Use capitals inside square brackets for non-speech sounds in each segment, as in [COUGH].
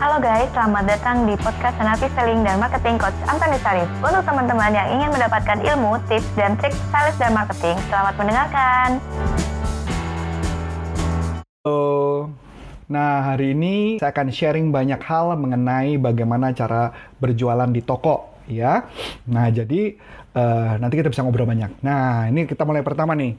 Halo guys, selamat datang di podcast Senapi Selling dan Marketing Coach Antoni Sarif. Untuk teman-teman yang ingin mendapatkan ilmu, tips, dan trik sales dan marketing, selamat mendengarkan. Halo. Nah, hari ini saya akan sharing banyak hal mengenai bagaimana cara berjualan di toko, ya. Nah, jadi uh, nanti kita bisa ngobrol banyak. Nah, ini kita mulai pertama nih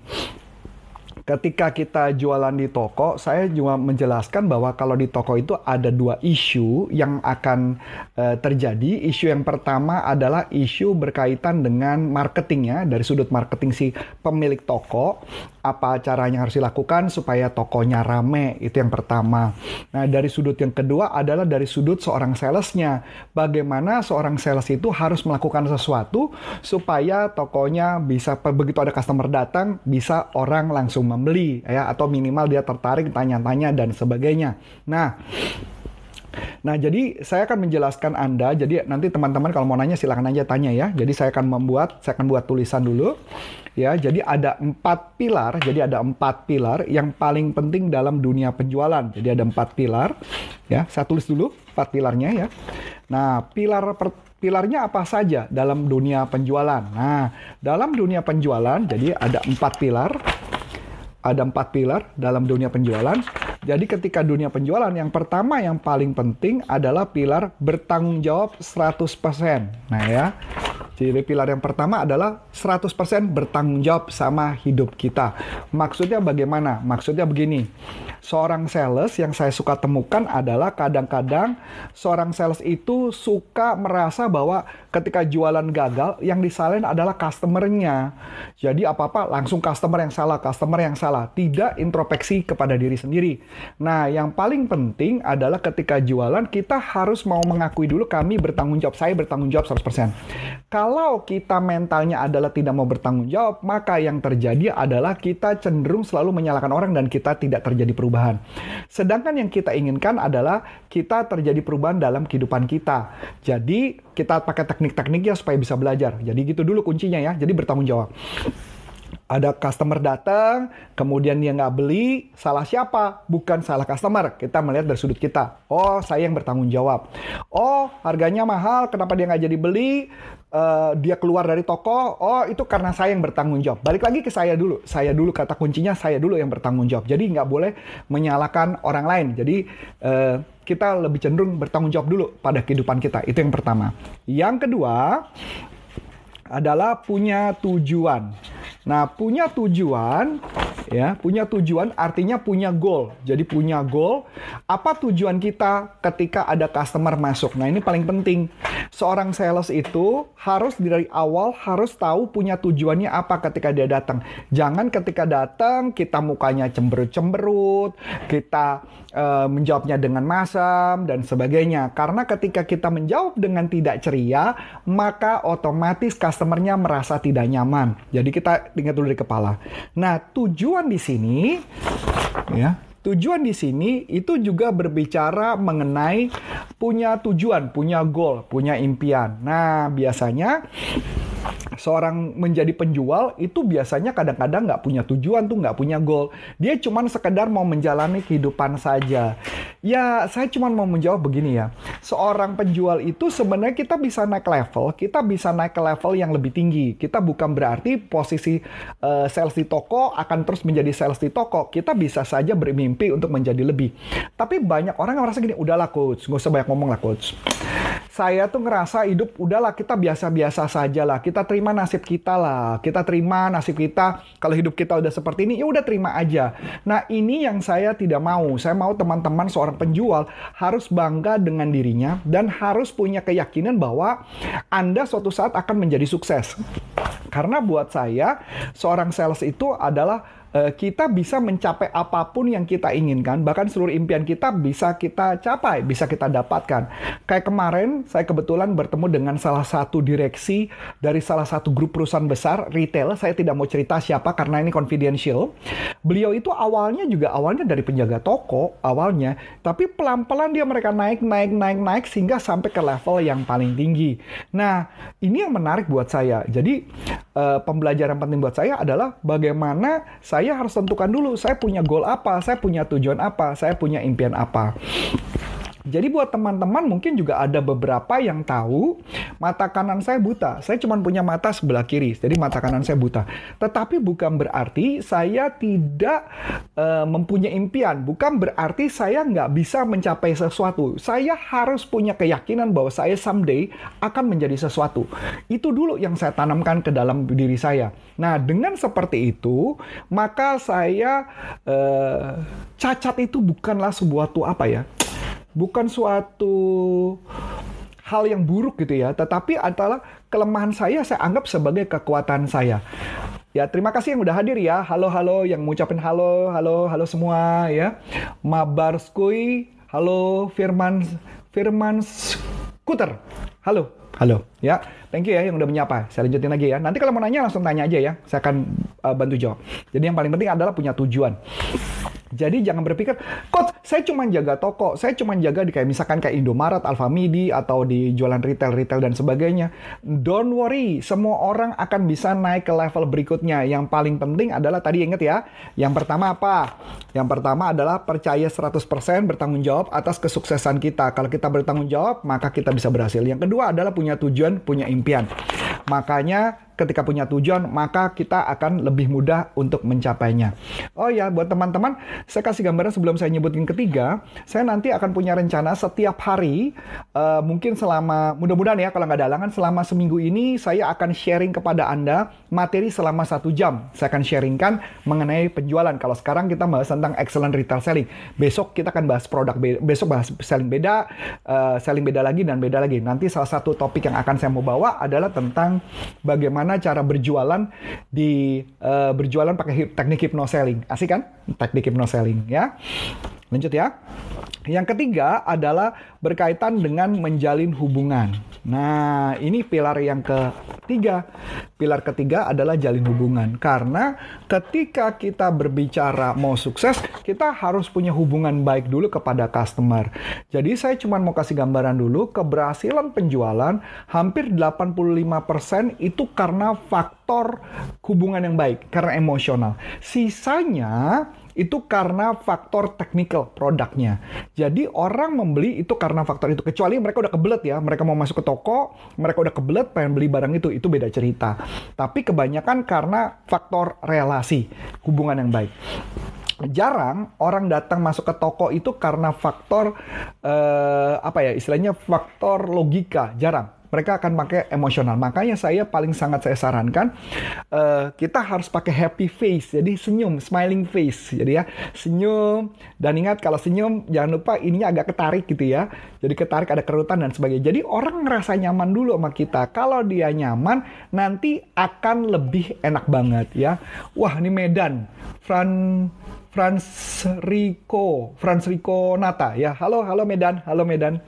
ketika kita jualan di toko, saya juga menjelaskan bahwa kalau di toko itu ada dua isu yang akan uh, terjadi. Isu yang pertama adalah isu berkaitan dengan marketingnya dari sudut marketing si pemilik toko apa caranya harus dilakukan supaya tokonya rame itu yang pertama. Nah dari sudut yang kedua adalah dari sudut seorang salesnya. Bagaimana seorang sales itu harus melakukan sesuatu supaya tokonya bisa begitu ada customer datang bisa orang langsung membeli ya atau minimal dia tertarik tanya-tanya dan sebagainya. Nah Nah, jadi saya akan menjelaskan Anda. Jadi nanti teman-teman kalau mau nanya silahkan aja tanya ya. Jadi saya akan membuat, saya akan buat tulisan dulu. Ya, jadi ada empat pilar. Jadi ada empat pilar yang paling penting dalam dunia penjualan. Jadi ada empat pilar. Ya, saya tulis dulu empat pilarnya ya. Nah, pilar per, pilarnya apa saja dalam dunia penjualan? Nah, dalam dunia penjualan, jadi ada empat pilar. Ada empat pilar dalam dunia penjualan. Jadi ketika dunia penjualan, yang pertama yang paling penting adalah pilar bertanggung jawab 100%. Nah ya, jadi pilar yang pertama adalah 100% bertanggung jawab sama hidup kita. Maksudnya bagaimana? Maksudnya begini. Seorang sales yang saya suka temukan adalah kadang-kadang seorang sales itu suka merasa bahwa ketika jualan gagal yang disalahin adalah customernya. Jadi apa-apa langsung customer yang salah, customer yang salah. Tidak introspeksi kepada diri sendiri. Nah, yang paling penting adalah ketika jualan kita harus mau mengakui dulu kami bertanggung jawab. Saya bertanggung jawab 100%. Kalau kalau kita mentalnya adalah tidak mau bertanggung jawab, maka yang terjadi adalah kita cenderung selalu menyalahkan orang dan kita tidak terjadi perubahan. Sedangkan yang kita inginkan adalah kita terjadi perubahan dalam kehidupan kita. Jadi kita pakai teknik-tekniknya supaya bisa belajar. Jadi gitu dulu kuncinya ya. Jadi bertanggung jawab ada customer datang, kemudian dia nggak beli, salah siapa? Bukan salah customer. Kita melihat dari sudut kita. Oh, saya yang bertanggung jawab. Oh, harganya mahal, kenapa dia nggak jadi beli? Uh, dia keluar dari toko. Oh, itu karena saya yang bertanggung jawab. Balik lagi ke saya dulu. Saya dulu kata kuncinya saya dulu yang bertanggung jawab. Jadi nggak boleh menyalahkan orang lain. Jadi uh, kita lebih cenderung bertanggung jawab dulu pada kehidupan kita. Itu yang pertama. Yang kedua adalah punya tujuan. Nah, punya tujuan ya, punya tujuan artinya punya goal. Jadi punya goal, apa tujuan kita ketika ada customer masuk. Nah, ini paling penting. Seorang sales itu harus dari awal harus tahu punya tujuannya apa ketika dia datang. Jangan ketika datang kita mukanya cemberut-cemberut, kita uh, menjawabnya dengan masam dan sebagainya. Karena ketika kita menjawab dengan tidak ceria, maka otomatis customernya merasa tidak nyaman. Jadi kita ingat dulu di kepala. Nah, tujuan di sini ya, tujuan di sini itu juga berbicara mengenai punya tujuan, punya goal, punya impian. Nah, biasanya seorang menjadi penjual itu biasanya kadang-kadang nggak punya tujuan tuh nggak punya goal. Dia cuma sekedar mau menjalani kehidupan saja. Ya saya cuma mau menjawab begini ya. Seorang penjual itu sebenarnya kita bisa naik level kita bisa naik ke level yang lebih tinggi. Kita bukan berarti posisi uh, sales di toko akan terus menjadi sales di toko. Kita bisa saja bermimpi untuk menjadi lebih. Tapi banyak orang yang merasa gini udahlah coach nggak usah banyak ngomong lah coach saya tuh ngerasa hidup udahlah kita biasa-biasa saja lah kita terima nasib kita lah. Kita terima nasib kita. Kalau hidup kita udah seperti ini, ya udah terima aja. Nah, ini yang saya tidak mau. Saya mau teman-teman seorang penjual harus bangga dengan dirinya dan harus punya keyakinan bahwa Anda suatu saat akan menjadi sukses. Karena buat saya, seorang sales itu adalah kita bisa mencapai apa pun yang kita inginkan, bahkan seluruh impian kita bisa kita capai, bisa kita dapatkan. Kayak kemarin saya kebetulan bertemu dengan salah satu direksi dari salah satu grup perusahaan besar retail. Saya tidak mau cerita siapa karena ini confidential. Beliau itu awalnya juga awalnya dari penjaga toko awalnya, tapi pelan-pelan dia mereka naik naik naik naik sehingga sampai ke level yang paling tinggi. Nah, ini yang menarik buat saya. Jadi uh, pembelajaran penting buat saya adalah bagaimana saya saya harus tentukan dulu saya punya goal apa, saya punya tujuan apa, saya punya impian apa. Jadi buat teman-teman mungkin juga ada beberapa yang tahu mata kanan saya buta. Saya cuma punya mata sebelah kiri, jadi mata kanan saya buta. Tetapi bukan berarti saya tidak uh, mempunyai impian. Bukan berarti saya nggak bisa mencapai sesuatu. Saya harus punya keyakinan bahwa saya someday akan menjadi sesuatu. Itu dulu yang saya tanamkan ke dalam diri saya. Nah, dengan seperti itu, maka saya uh, cacat itu bukanlah sebuah tuh apa ya? Bukan suatu hal yang buruk gitu ya, tetapi adalah kelemahan saya saya anggap sebagai kekuatan saya. Ya, terima kasih yang udah hadir ya. Halo, halo yang ngucapin halo, halo, halo semua ya. Mabar Skui, halo Firman Firman Skuter. Halo, halo ya. Thank you ya yang udah menyapa. Saya lanjutin lagi ya. Nanti kalau mau nanya langsung tanya aja ya. Saya akan uh, bantu jawab. Jadi yang paling penting adalah punya tujuan. Jadi jangan berpikir, coach, saya cuma jaga toko, saya cuma jaga di kayak misalkan kayak Indomaret, Alfamidi, atau di jualan retail-retail dan sebagainya. Don't worry, semua orang akan bisa naik ke level berikutnya. Yang paling penting adalah tadi ingat ya, yang pertama apa? Yang pertama adalah percaya 100% bertanggung jawab atas kesuksesan kita. Kalau kita bertanggung jawab, maka kita bisa berhasil. Yang kedua adalah punya tujuan, punya impian. Makanya ketika punya tujuan, maka kita akan lebih mudah untuk mencapainya. Oh ya, buat teman-teman, saya kasih gambaran sebelum saya nyebutin ketiga, saya nanti akan punya rencana setiap hari, uh, mungkin selama, mudah-mudahan ya, kalau nggak ada halangan, selama seminggu ini saya akan sharing kepada Anda materi selama satu jam. Saya akan sharingkan mengenai penjualan. Kalau sekarang kita bahas tentang excellent retail selling. Besok kita akan bahas produk, besok bahas selling beda, uh, selling beda lagi, dan beda lagi. Nanti salah satu topik yang akan saya mau bawa adalah tentang bagaimana bagaimana cara berjualan di uh, berjualan pakai teknik hypnoselling. Asik kan? Teknik hypnoselling ya. Lanjut ya. Yang ketiga adalah berkaitan dengan menjalin hubungan. Nah, ini pilar yang ketiga. Pilar ketiga adalah jalin hubungan. Karena ketika kita berbicara mau sukses, kita harus punya hubungan baik dulu kepada customer. Jadi saya cuma mau kasih gambaran dulu, keberhasilan penjualan hampir 85% itu karena faktor hubungan yang baik, karena emosional. Sisanya itu karena faktor technical produknya. Jadi orang membeli itu karena faktor itu. Kecuali mereka udah kebelet ya, mereka mau masuk ke toko, mereka udah kebelet pengen beli barang itu, itu beda cerita. Tapi kebanyakan karena faktor relasi, hubungan yang baik jarang orang datang masuk ke toko itu karena faktor uh, apa ya istilahnya faktor logika jarang mereka akan pakai emosional. Makanya saya paling sangat saya sarankan uh, kita harus pakai happy face, jadi senyum, smiling face, jadi ya senyum. Dan ingat kalau senyum jangan lupa ininya agak ketarik gitu ya. Jadi ketarik ada kerutan dan sebagainya. Jadi orang ngerasa nyaman dulu sama kita. Kalau dia nyaman, nanti akan lebih enak banget ya. Wah ini Medan, Fran Franz Rico, Franz Rico Nata ya. Halo, halo Medan, halo Medan.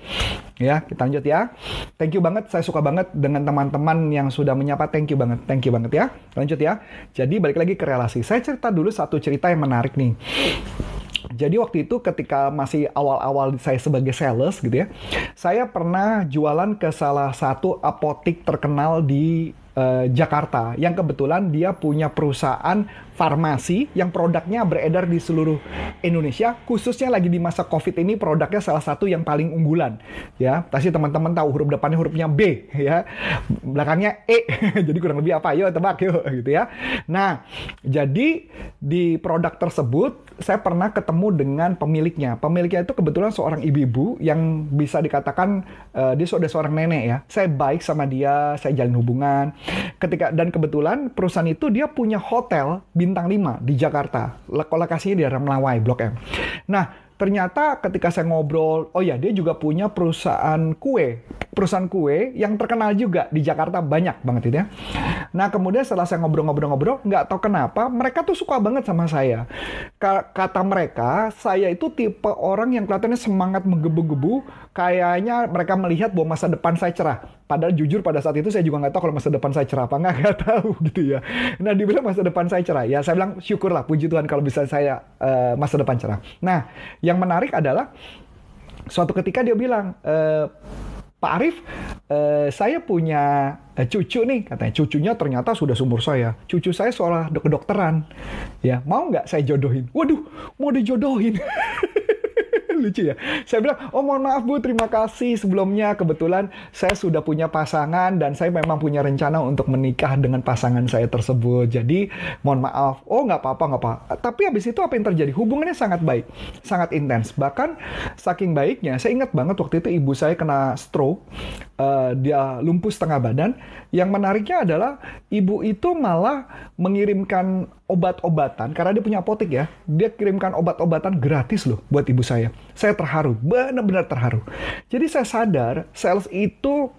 Ya, kita lanjut ya. Thank you banget, saya suka banget dengan teman-teman yang sudah menyapa. Thank you banget, thank you banget ya. Lanjut ya. Jadi balik lagi ke relasi. Saya cerita dulu satu cerita yang menarik nih. Jadi waktu itu ketika masih awal-awal saya sebagai sales gitu ya, saya pernah jualan ke salah satu apotik terkenal di uh, Jakarta. Yang kebetulan dia punya perusahaan farmasi yang produknya beredar di seluruh Indonesia khususnya lagi di masa Covid ini produknya salah satu yang paling unggulan. Ya pasti teman-teman tahu huruf depannya hurufnya B [LAUGHS] ya. Belakangnya E [LAUGHS] jadi kurang lebih apa? Yuk tebak yuk gitu ya. Nah jadi di produk tersebut saya pernah ketemu dengan pemiliknya pemiliknya itu kebetulan seorang ibu-ibu yang bisa dikatakan uh, dia sudah seorang nenek ya saya baik sama dia saya jalin hubungan ketika dan kebetulan perusahaan itu dia punya hotel bintang 5 di Jakarta. Lokasinya di daerah Melawai, Blok M. Nah, ternyata ketika saya ngobrol, oh ya dia juga punya perusahaan kue, perusahaan kue yang terkenal juga di Jakarta banyak banget itu ya. Nah kemudian setelah saya ngobrol-ngobrol-ngobrol, nggak tahu kenapa mereka tuh suka banget sama saya. Kata mereka, saya itu tipe orang yang kelihatannya semangat menggebu-gebu, kayaknya mereka melihat bahwa masa depan saya cerah. Padahal jujur pada saat itu saya juga nggak tahu kalau masa depan saya cerah apa nggak, [LAUGHS] nggak tahu gitu ya. Nah dibilang masa depan saya cerah, ya saya bilang syukurlah puji Tuhan kalau bisa saya uh, masa depan cerah. Nah yang menarik adalah suatu ketika dia bilang, e, Pak Arif, e, saya punya eh, cucu nih, katanya cucunya ternyata sudah sumur saya. Cucu saya seolah kedokteran. Ya, mau nggak saya jodohin? Waduh, mau dijodohin. [LAUGHS] [LAUGHS] lucu ya. Saya bilang, oh mohon maaf Bu, terima kasih sebelumnya. Kebetulan saya sudah punya pasangan dan saya memang punya rencana untuk menikah dengan pasangan saya tersebut. Jadi mohon maaf. Oh nggak apa-apa, nggak apa. Tapi habis itu apa yang terjadi? Hubungannya sangat baik, sangat intens. Bahkan saking baiknya, saya ingat banget waktu itu ibu saya kena stroke. Uh, dia lumpuh setengah badan. Yang menariknya adalah ibu itu malah mengirimkan obat-obatan karena dia punya apotek ya. Dia kirimkan obat-obatan gratis loh buat ibu saya. Saya terharu, benar-benar terharu. Jadi saya sadar sales itu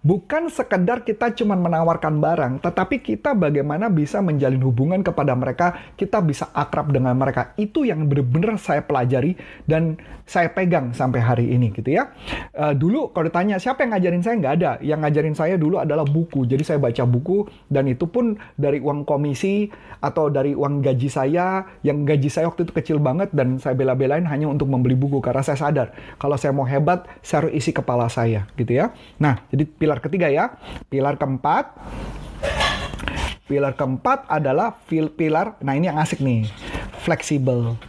Bukan sekedar kita cuma menawarkan barang, tetapi kita bagaimana bisa menjalin hubungan kepada mereka, kita bisa akrab dengan mereka. Itu yang benar-benar saya pelajari dan saya pegang sampai hari ini gitu ya. Uh, dulu kalau ditanya siapa yang ngajarin saya nggak ada, yang ngajarin saya dulu adalah buku. Jadi saya baca buku dan itu pun dari uang komisi atau dari uang gaji saya, yang gaji saya waktu itu kecil banget dan saya bela-belain hanya untuk membeli buku karena saya sadar kalau saya mau hebat saya harus isi kepala saya gitu ya. Nah jadi pilar ketiga ya. Pilar keempat. Pilar keempat adalah pilar. Nah ini yang asik nih. Fleksibel.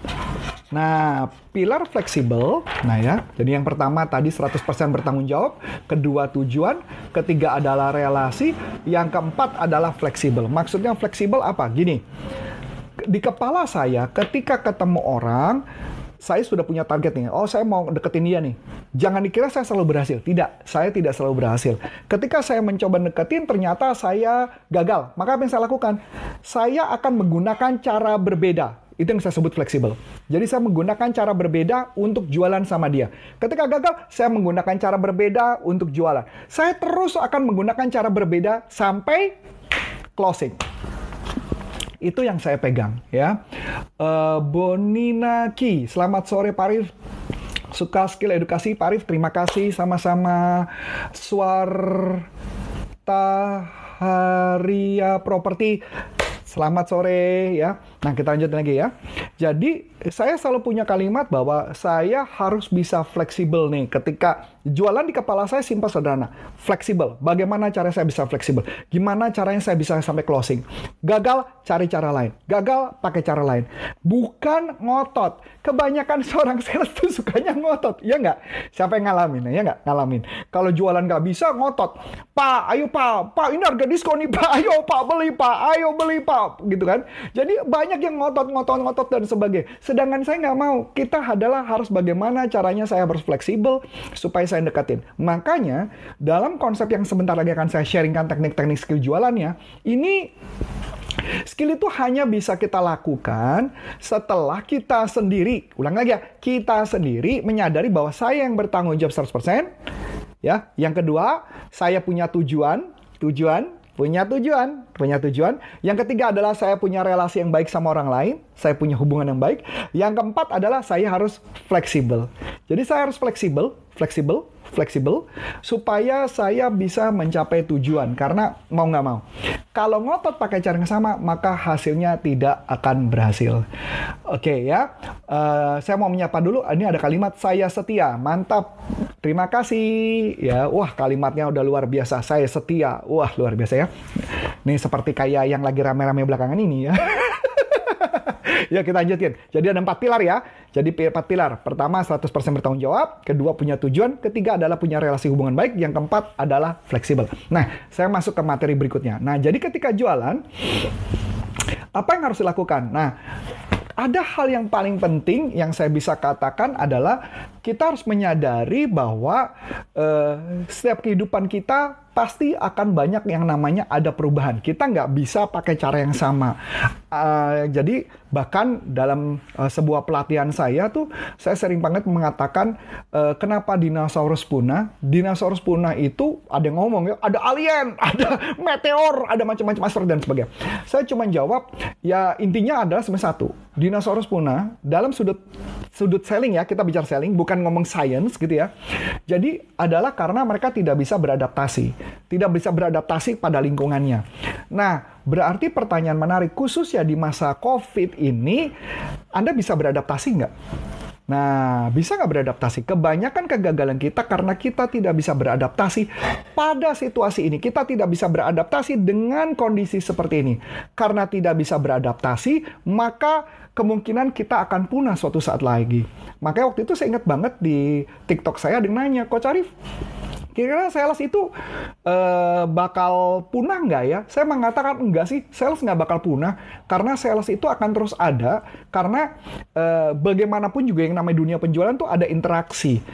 Nah, pilar fleksibel, nah ya, jadi yang pertama tadi 100% bertanggung jawab, kedua tujuan, ketiga adalah relasi, yang keempat adalah fleksibel. Maksudnya fleksibel apa? Gini, di kepala saya ketika ketemu orang, saya sudah punya target nih. Oh, saya mau deketin dia nih. Jangan dikira saya selalu berhasil. Tidak, saya tidak selalu berhasil. Ketika saya mencoba deketin, ternyata saya gagal. Maka apa yang saya lakukan? Saya akan menggunakan cara berbeda. Itu yang saya sebut fleksibel. Jadi saya menggunakan cara berbeda untuk jualan sama dia. Ketika gagal, saya menggunakan cara berbeda untuk jualan. Saya terus akan menggunakan cara berbeda sampai closing. Itu yang saya pegang ya. Uh, Bonina Ki, selamat sore Parif. Suka skill edukasi Parif, terima kasih sama-sama. Suarta Haria Property, selamat sore ya. Nah, kita lanjut lagi ya. Jadi, saya selalu punya kalimat bahwa saya harus bisa fleksibel nih ketika jualan di kepala saya simpel sederhana. Fleksibel. Bagaimana cara saya bisa fleksibel? Gimana caranya saya bisa sampai closing? Gagal, cari cara lain. Gagal, pakai cara lain. Bukan ngotot. Kebanyakan [LAUGHS] seorang sales tuh sukanya ngotot. Ya nggak? Siapa yang ngalamin? Ya nggak? Ngalamin. Kalau jualan nggak bisa, ngotot. Pak, ayo pak. Pak, ini harga diskon nih pak. [LAUGHS] Ayo pak, beli pak. Ayo beli pak. Gitu kan. Jadi banyak yang ngotot, ngotot, ngotot dan sebagainya. Sedangkan saya nggak mau. Kita adalah harus bagaimana caranya saya harus fleksibel supaya saya deketin. Makanya dalam konsep yang sebentar lagi akan saya sharingkan teknik-teknik skill jualannya, ini Skill itu hanya bisa kita lakukan setelah kita sendiri, ulang lagi ya, kita sendiri menyadari bahwa saya yang bertanggung jawab 100%, ya. Yang kedua, saya punya tujuan, tujuan punya tujuan, punya tujuan. Yang ketiga adalah saya punya relasi yang baik sama orang lain, saya punya hubungan yang baik. Yang keempat adalah saya harus fleksibel. Jadi saya harus fleksibel, fleksibel, fleksibel supaya saya bisa mencapai tujuan karena mau nggak mau. Kalau ngotot pakai cara yang sama, maka hasilnya tidak akan berhasil. Oke okay, ya, uh, saya mau menyapa dulu. Ini ada kalimat saya setia, mantap. Terima kasih ya. Wah kalimatnya udah luar biasa. Saya setia. Wah luar biasa ya. Ini seperti kayak yang lagi rame-rame belakangan ini ya. [LAUGHS] ya kita lanjutin. Jadi ada empat pilar ya. Jadi empat pilar. Pertama 100% bertanggung jawab. Kedua punya tujuan. Ketiga adalah punya relasi hubungan baik. Yang keempat adalah fleksibel. Nah, saya masuk ke materi berikutnya. Nah, jadi ketika jualan, apa yang harus dilakukan? Nah, ada hal yang paling penting yang saya bisa katakan adalah kita harus menyadari bahwa uh, setiap kehidupan kita pasti akan banyak yang namanya ada perubahan. Kita nggak bisa pakai cara yang sama. Uh, jadi bahkan dalam uh, sebuah pelatihan saya tuh saya sering banget mengatakan uh, kenapa dinosaurus punah? Dinosaurus punah itu ada yang ngomong ya, ada alien, [LAUGHS] ada meteor, ada macam-macam asteroid dan sebagainya. Saya cuma jawab ya intinya adalah cuma satu. Dinosaurus punah dalam sudut sudut selling ya, kita bicara selling bukan ngomong science gitu ya. Jadi adalah karena mereka tidak bisa beradaptasi tidak bisa beradaptasi pada lingkungannya. Nah, berarti pertanyaan menarik khusus ya di masa COVID ini, Anda bisa beradaptasi nggak? Nah, bisa nggak beradaptasi? Kebanyakan kegagalan kita karena kita tidak bisa beradaptasi pada situasi ini. Kita tidak bisa beradaptasi dengan kondisi seperti ini. Karena tidak bisa beradaptasi, maka kemungkinan kita akan punah suatu saat lagi. Makanya waktu itu saya ingat banget di TikTok saya ada yang nanya, Coach Arif, kira-kira sales itu uh, bakal punah nggak ya? Saya mengatakan enggak sih, sales nggak bakal punah karena sales itu akan terus ada karena uh, bagaimanapun juga yang namanya dunia penjualan tuh ada interaksi.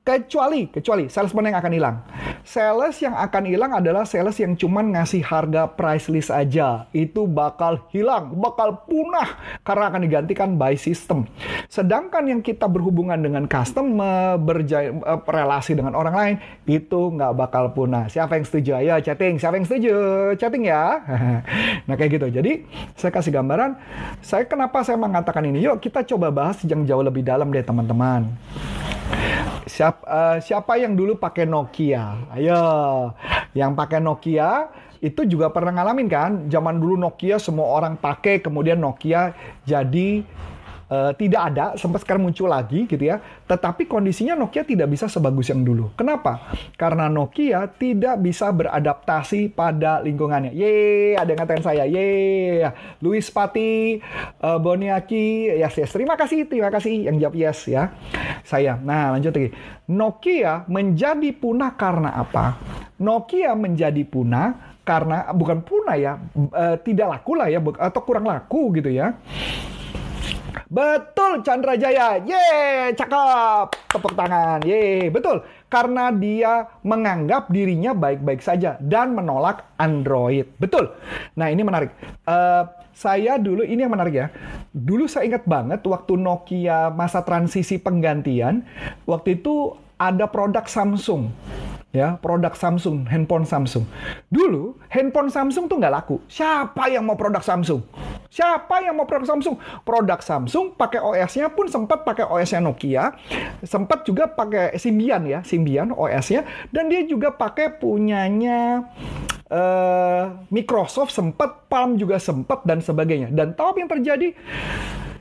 Kecuali, kecuali salesman yang akan hilang. Sales yang akan hilang adalah sales yang cuman ngasih harga price list aja. Itu bakal hilang, bakal punah karena akan digantikan by system. Sedangkan yang kita berhubungan dengan custom, berjaya, relasi dengan orang lain, itu nggak bakal punah. Siapa yang setuju? Ayo chatting. Siapa yang setuju? Chatting ya. [LAUGHS] nah kayak gitu. Jadi saya kasih gambaran. Saya kenapa saya mengatakan ini? Yuk kita coba bahas yang jauh lebih dalam deh teman-teman. Siapa, uh, siapa yang dulu pakai Nokia? Ayo, yang pakai Nokia itu juga pernah ngalamin kan? Zaman dulu Nokia semua orang pakai, kemudian Nokia jadi uh, tidak ada, sempat sekarang muncul lagi gitu ya. Tetapi kondisinya Nokia tidak bisa sebagus yang dulu. Kenapa? Karena Nokia tidak bisa beradaptasi pada lingkungannya. Ye, ada yang ngatain saya. Ye, Luis Pati, uh, Boniaki, yes, yes. Terima kasih, terima kasih yang jawab yes ya. Saya. Nah, lanjut lagi. Nokia menjadi punah karena apa? Nokia menjadi punah karena bukan punah ya, uh, tidak laku lah ya, atau kurang laku gitu ya Betul Chandra Jaya. Ye, cakep. Tepuk tangan. Ye, betul. Karena dia menganggap dirinya baik-baik saja dan menolak Android. Betul. Nah, ini menarik. Uh, saya dulu ini yang menarik ya. Dulu saya ingat banget waktu Nokia masa transisi penggantian, waktu itu ada produk Samsung ya produk Samsung, handphone Samsung. Dulu handphone Samsung tuh nggak laku. Siapa yang mau produk Samsung? Siapa yang mau produk Samsung? Produk Samsung pakai OS-nya pun sempat pakai OS-nya Nokia, sempat juga pakai Symbian ya, Symbian OS-nya, dan dia juga pakai punyanya uh, Microsoft sempat, Palm juga sempat dan sebagainya. Dan tahu apa yang terjadi?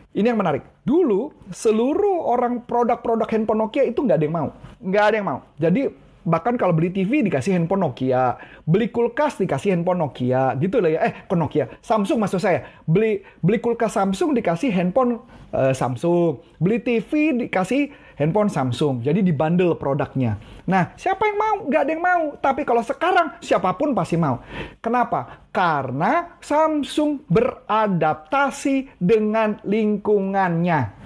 Ini yang menarik. Dulu seluruh orang produk-produk handphone Nokia itu nggak ada yang mau, nggak ada yang mau. Jadi bahkan kalau beli TV dikasih handphone Nokia, beli kulkas dikasih handphone Nokia, gitu lah ya. Eh, kok Nokia? Samsung maksud saya. Beli beli kulkas Samsung dikasih handphone uh, Samsung, beli TV dikasih handphone Samsung. Jadi dibundle produknya. Nah, siapa yang mau? Gak ada yang mau. Tapi kalau sekarang siapa pun pasti mau. Kenapa? Karena Samsung beradaptasi dengan lingkungannya.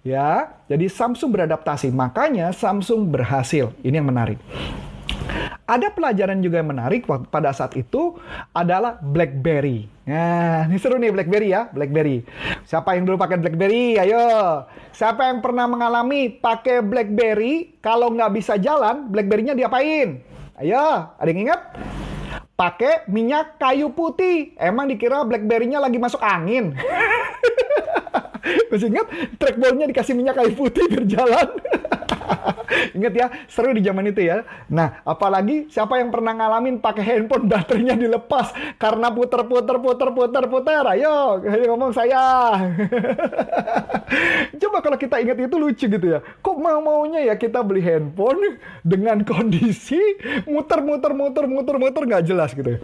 Ya, jadi Samsung beradaptasi. Makanya Samsung berhasil. Ini yang menarik. Ada pelajaran juga yang menarik pada saat itu adalah BlackBerry. Nah, ini seru nih BlackBerry ya, BlackBerry. Siapa yang dulu pakai BlackBerry? Ayo. Siapa yang pernah mengalami pakai BlackBerry kalau nggak bisa jalan, BlackBerry-nya diapain? Ayo, ada yang ingat? Pakai minyak kayu putih. Emang dikira BlackBerry-nya lagi masuk angin. [LAUGHS] Masih ingat trackballnya dikasih minyak kayu putih berjalan. [LAUGHS] Ingat ya, seru di zaman itu ya. Nah, apalagi siapa yang pernah ngalamin pakai handphone baterainya dilepas karena puter-puter puter-puter puter. Ayo, ayo ngomong saya. [LAUGHS] Coba kalau kita ingat itu lucu gitu ya. Kok mau-maunya ya kita beli handphone dengan kondisi muter-muter muter-muter muter nggak jelas gitu.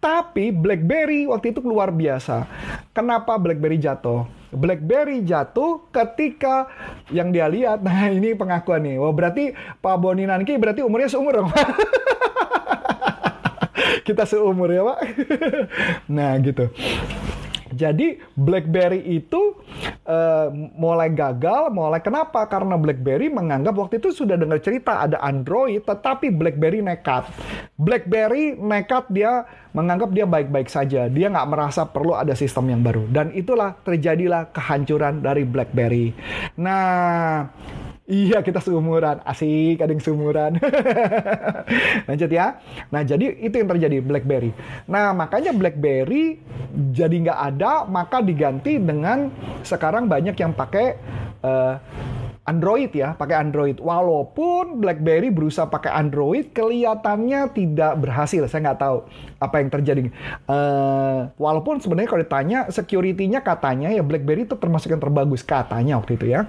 Tapi BlackBerry waktu itu luar biasa. Kenapa BlackBerry jatuh? BlackBerry jatuh ketika yang dia lihat. Nah, [LAUGHS] ini pengakuan nih. Wah, berarti Pak Boni Nanki berarti umurnya seumur dong. [LAUGHS] Kita seumur ya, Pak. [LAUGHS] nah, gitu. Jadi BlackBerry itu uh, mulai gagal, mulai kenapa? Karena BlackBerry menganggap waktu itu sudah dengar cerita ada Android, tetapi BlackBerry nekat. BlackBerry nekat dia menganggap dia baik-baik saja. Dia nggak merasa perlu ada sistem yang baru. Dan itulah terjadilah kehancuran dari BlackBerry. Nah, Iya kita seumuran, asik ada yang seumuran. [LAUGHS] Lanjut ya. Nah jadi itu yang terjadi BlackBerry. Nah makanya BlackBerry jadi nggak ada, maka diganti dengan sekarang banyak yang pakai uh, Android ya, pakai Android. Walaupun BlackBerry berusaha pakai Android, kelihatannya tidak berhasil. Saya nggak tahu apa yang terjadi. Uh, walaupun sebenarnya kalau ditanya security-nya katanya ya BlackBerry itu termasuk yang terbagus katanya waktu itu ya.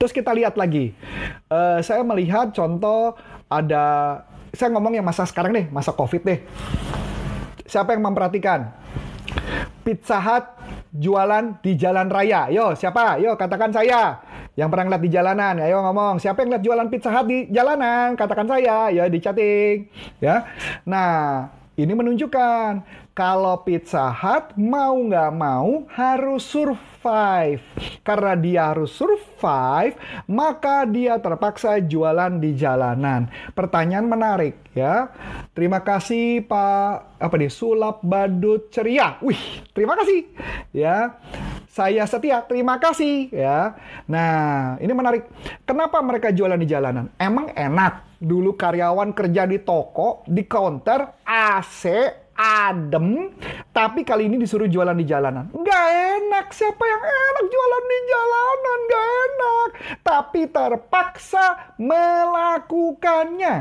Terus kita lihat lagi. Uh, saya melihat contoh ada saya ngomong yang masa sekarang deh, masa COVID deh. Siapa yang memperhatikan? Pizza Hut jualan di jalan raya. Yo, siapa? Yo, katakan saya. Yang pernah ngeliat di jalanan, ayo ngomong. Siapa yang lihat jualan Pizza Hut di jalanan? Katakan saya. Ya, di chatting. Ya. Nah, ini menunjukkan kalau Pizza Hut mau nggak mau harus survive. Karena dia harus survive, maka dia terpaksa jualan di jalanan. Pertanyaan menarik ya. Terima kasih Pak apa nih Sulap Badut Ceria. Wih, terima kasih ya. Saya setia, terima kasih ya. Nah, ini menarik. Kenapa mereka jualan di jalanan? Emang enak dulu karyawan kerja di toko, di counter, AC, adem, tapi kali ini disuruh jualan di jalanan. Nggak enak, siapa yang enak jualan di jalanan? Nggak enak. Tapi terpaksa melakukannya.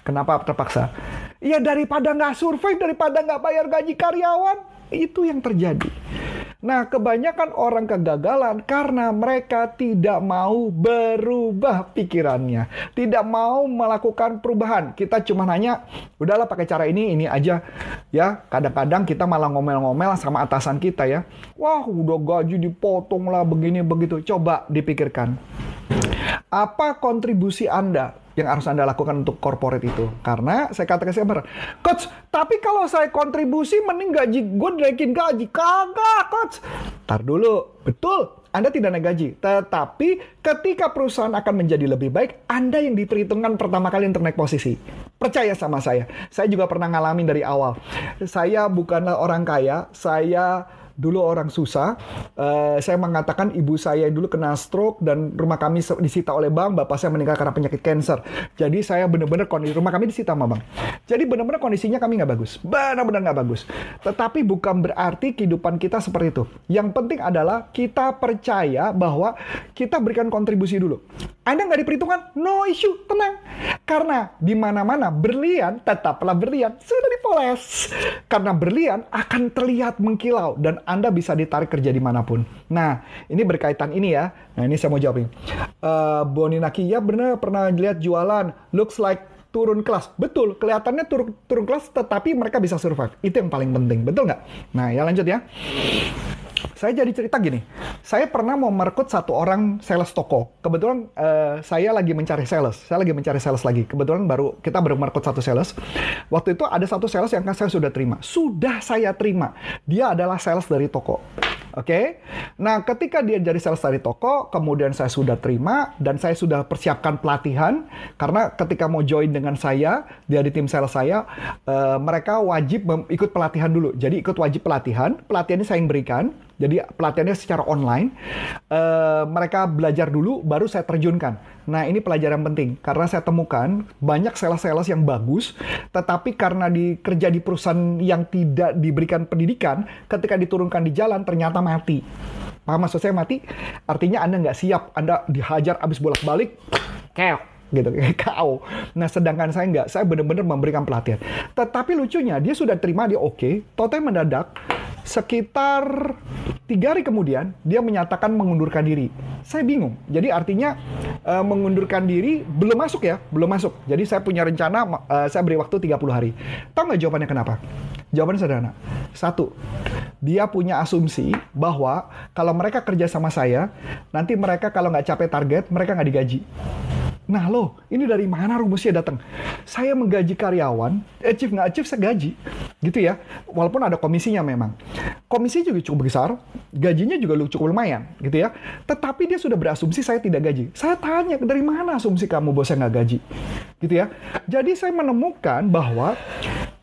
Kenapa terpaksa? Ya daripada nggak survive, daripada nggak bayar gaji karyawan, itu yang terjadi. Nah, kebanyakan orang kegagalan karena mereka tidak mau berubah pikirannya, tidak mau melakukan perubahan. Kita cuma nanya, udahlah pakai cara ini, ini aja. Ya, kadang-kadang kita malah ngomel-ngomel sama atasan kita ya. Wah, udah gaji dipotong lah begini begitu. Coba dipikirkan. Apa kontribusi Anda yang harus Anda lakukan untuk corporate itu. Karena saya katakan saya benar, Coach, tapi kalau saya kontribusi mending gaji gue naikin gaji. Kagak, Coach. Tar dulu. Betul, Anda tidak naik gaji. Tetapi ketika perusahaan akan menjadi lebih baik, Anda yang diperhitungkan pertama kali untuk naik posisi. Percaya sama saya. Saya juga pernah ngalamin dari awal. Saya bukanlah orang kaya, saya dulu orang susah. Uh, saya mengatakan ibu saya dulu kena stroke dan rumah kami disita oleh bank. Bapak saya meninggal karena penyakit cancer. Jadi saya benar-benar kondisi rumah kami disita sama bank. Jadi benar-benar kondisinya kami nggak bagus. Benar-benar nggak bagus. Tetapi bukan berarti kehidupan kita seperti itu. Yang penting adalah kita percaya bahwa kita berikan kontribusi dulu. Anda nggak diperhitungkan? No issue, tenang. Karena di mana-mana berlian tetaplah berlian. Sudah dipoles. Karena berlian akan terlihat mengkilau dan anda bisa ditarik kerja di mana pun. Nah, ini berkaitan ini ya. Nah, ini saya mau jawab ini. Uh, Boni Naki, ya benar pernah lihat jualan. Looks like turun kelas. Betul, kelihatannya turun, turun kelas tetapi mereka bisa survive. Itu yang paling penting. Betul nggak? Nah, ya lanjut ya saya jadi cerita gini. Saya pernah mau merekrut satu orang sales toko. Kebetulan uh, saya lagi mencari sales. Saya lagi mencari sales lagi. Kebetulan baru kita baru merekrut satu sales. Waktu itu ada satu sales yang kan saya sudah terima. Sudah saya terima. Dia adalah sales dari toko. Oke. Okay? Nah, ketika dia jadi sales dari toko, kemudian saya sudah terima dan saya sudah persiapkan pelatihan karena ketika mau join dengan saya, dia di tim sales saya, uh, mereka wajib ikut pelatihan dulu. Jadi ikut wajib pelatihan. Pelatihan ini saya yang berikan jadi pelatihannya secara online. Uh, mereka belajar dulu, baru saya terjunkan. Nah ini pelajaran penting karena saya temukan banyak sales-sales yang bagus, tetapi karena dikerja di perusahaan yang tidak diberikan pendidikan, ketika diturunkan di jalan ternyata mati. Paham maksud saya mati? Artinya Anda nggak siap, Anda dihajar abis bolak-balik, keok gitu [LAUGHS] kau. Nah sedangkan saya nggak, saya benar-benar memberikan pelatihan. Tetapi lucunya dia sudah terima dia oke, okay, total mendadak sekitar tiga hari kemudian dia menyatakan mengundurkan diri. Saya bingung. Jadi artinya uh, mengundurkan diri belum masuk ya, belum masuk. Jadi saya punya rencana uh, saya beri waktu 30 hari. Tahu nggak jawabannya kenapa? Jawabannya sederhana. Satu, dia punya asumsi bahwa kalau mereka kerja sama saya, nanti mereka kalau nggak capek target, mereka nggak digaji. Nah lo, ini dari mana rumusnya datang? Saya menggaji karyawan, achieve nggak achieve saya gaji. Gitu ya. Walaupun ada komisinya memang. Komisi juga cukup besar, gajinya juga cukup lumayan gitu ya. Tetapi dia sudah berasumsi saya tidak gaji. Saya tanya, dari mana asumsi kamu bos saya nggak gaji? Gitu ya. Jadi saya menemukan bahwa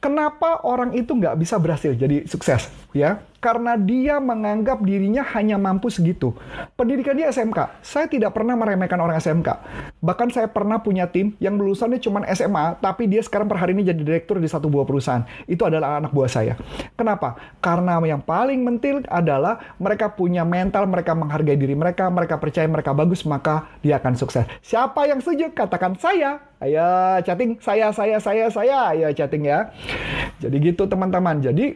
kenapa orang itu nggak bisa berhasil jadi sukses. ya karena dia menganggap dirinya hanya mampu segitu. Pendidikan dia SMK. Saya tidak pernah meremehkan orang SMK. Bahkan saya pernah punya tim yang lulusannya cuma SMA, tapi dia sekarang per hari ini jadi direktur di satu buah perusahaan. Itu adalah anak buah saya. Kenapa? Karena yang paling penting adalah mereka punya mental, mereka menghargai diri mereka, mereka percaya mereka bagus, maka dia akan sukses. Siapa yang setuju? Katakan saya. Ayo chatting, saya, saya, saya, saya. Ayo chatting ya. Jadi gitu teman-teman. Jadi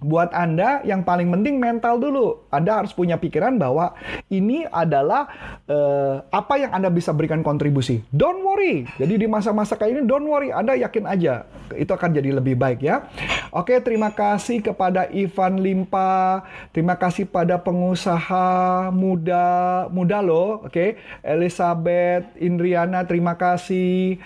buat Anda yang paling penting mental dulu. Anda harus punya pikiran bahwa ini adalah uh, apa yang Anda bisa berikan kontribusi. Don't worry. Jadi di masa-masa kayak ini don't worry, Anda yakin aja itu akan jadi lebih baik ya. Oke, terima kasih kepada Ivan Limpa. Terima kasih pada pengusaha muda muda loh, oke. Elizabeth Indriana, terima kasih.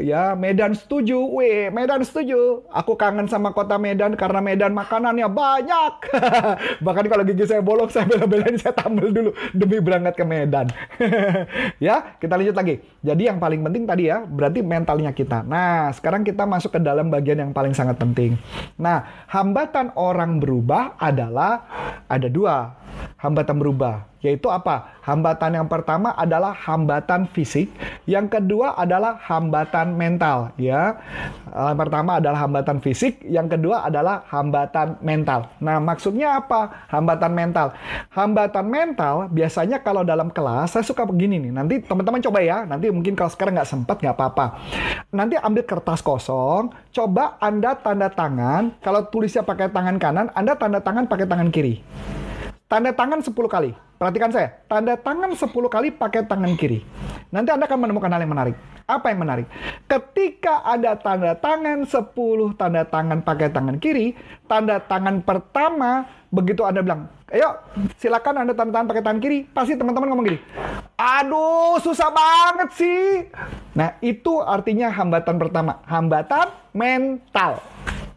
Ya, Medan setuju. Weh, Medan setuju. Aku kangen sama kota Medan karena Medan makanannya banyak. [LAUGHS] Bahkan kalau gigi saya bolong, saya bela-belain saya tambal dulu demi berangkat ke Medan. [LAUGHS] ya, kita lanjut lagi. Jadi yang paling penting tadi ya, berarti mentalnya kita. Nah, sekarang kita masuk ke dalam bagian yang paling sangat penting. Nah, hambatan orang berubah adalah ada dua hambatan berubah. Yaitu apa? Hambatan yang pertama adalah hambatan fisik, yang kedua adalah hambatan mental, ya. Yang pertama adalah hambatan fisik, yang kedua adalah hambatan mental. Nah, maksudnya apa? Hambatan mental. Hambatan mental biasanya kalau dalam kelas saya suka begini nih. Nanti teman-teman coba ya. Nanti mungkin kalau sekarang nggak sempat nggak apa-apa. Nanti ambil kertas kosong, coba Anda tanda tangan. Kalau tulisnya pakai tangan kanan, Anda tanda tangan pakai tangan kiri. Tanda tangan 10 kali. Perhatikan saya. Tanda tangan 10 kali pakai tangan kiri. Nanti Anda akan menemukan hal yang menarik. Apa yang menarik? Ketika ada tanda tangan 10 tanda tangan pakai tangan kiri, tanda tangan pertama begitu Anda bilang, ayo silakan Anda tanda tangan pakai tangan kiri, pasti teman-teman ngomong gini, aduh susah banget sih. Nah itu artinya hambatan pertama, hambatan mental.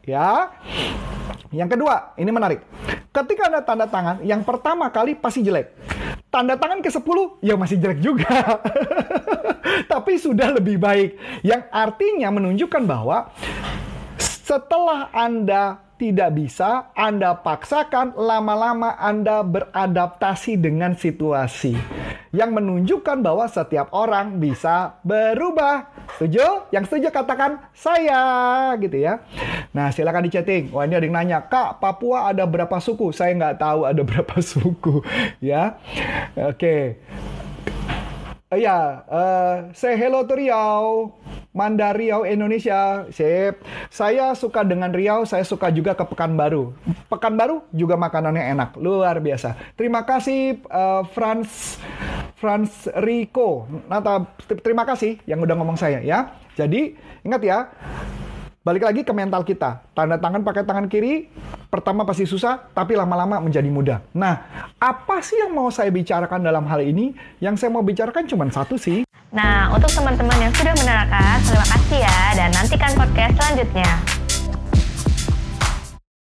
Ya, yang kedua, ini menarik. Ketika ada tanda tangan, yang pertama kali pasti jelek. Tanda tangan ke-10, ya masih jelek juga. [LAUGHS] Tapi sudah lebih baik. Yang artinya menunjukkan bahwa setelah Anda tidak bisa, Anda paksakan, lama-lama Anda beradaptasi dengan situasi. Yang menunjukkan bahwa setiap orang bisa berubah. Setuju? Yang setuju katakan saya gitu ya. Nah silakan di chatting. Wah ini ada yang nanya, Kak Papua ada berapa suku? Saya nggak tahu ada [LAUGHS] berapa suku ya. Oke. Okay. Uh, ya, uh, say hello to Riau. Manda Riau Indonesia. Sip. Saya suka dengan Riau, saya suka juga ke Pekanbaru. Pekanbaru juga makanannya enak, luar biasa. Terima kasih uh, Franz Franz Rico. Nata, terima kasih yang udah ngomong saya ya. Jadi, ingat ya, Balik lagi ke mental kita. Tanda tangan pakai tangan kiri, pertama pasti susah, tapi lama-lama menjadi mudah. Nah, apa sih yang mau saya bicarakan dalam hal ini? Yang saya mau bicarakan cuma satu sih. Nah, untuk teman-teman yang sudah menerangkan, terima kasih ya, dan nantikan podcast selanjutnya.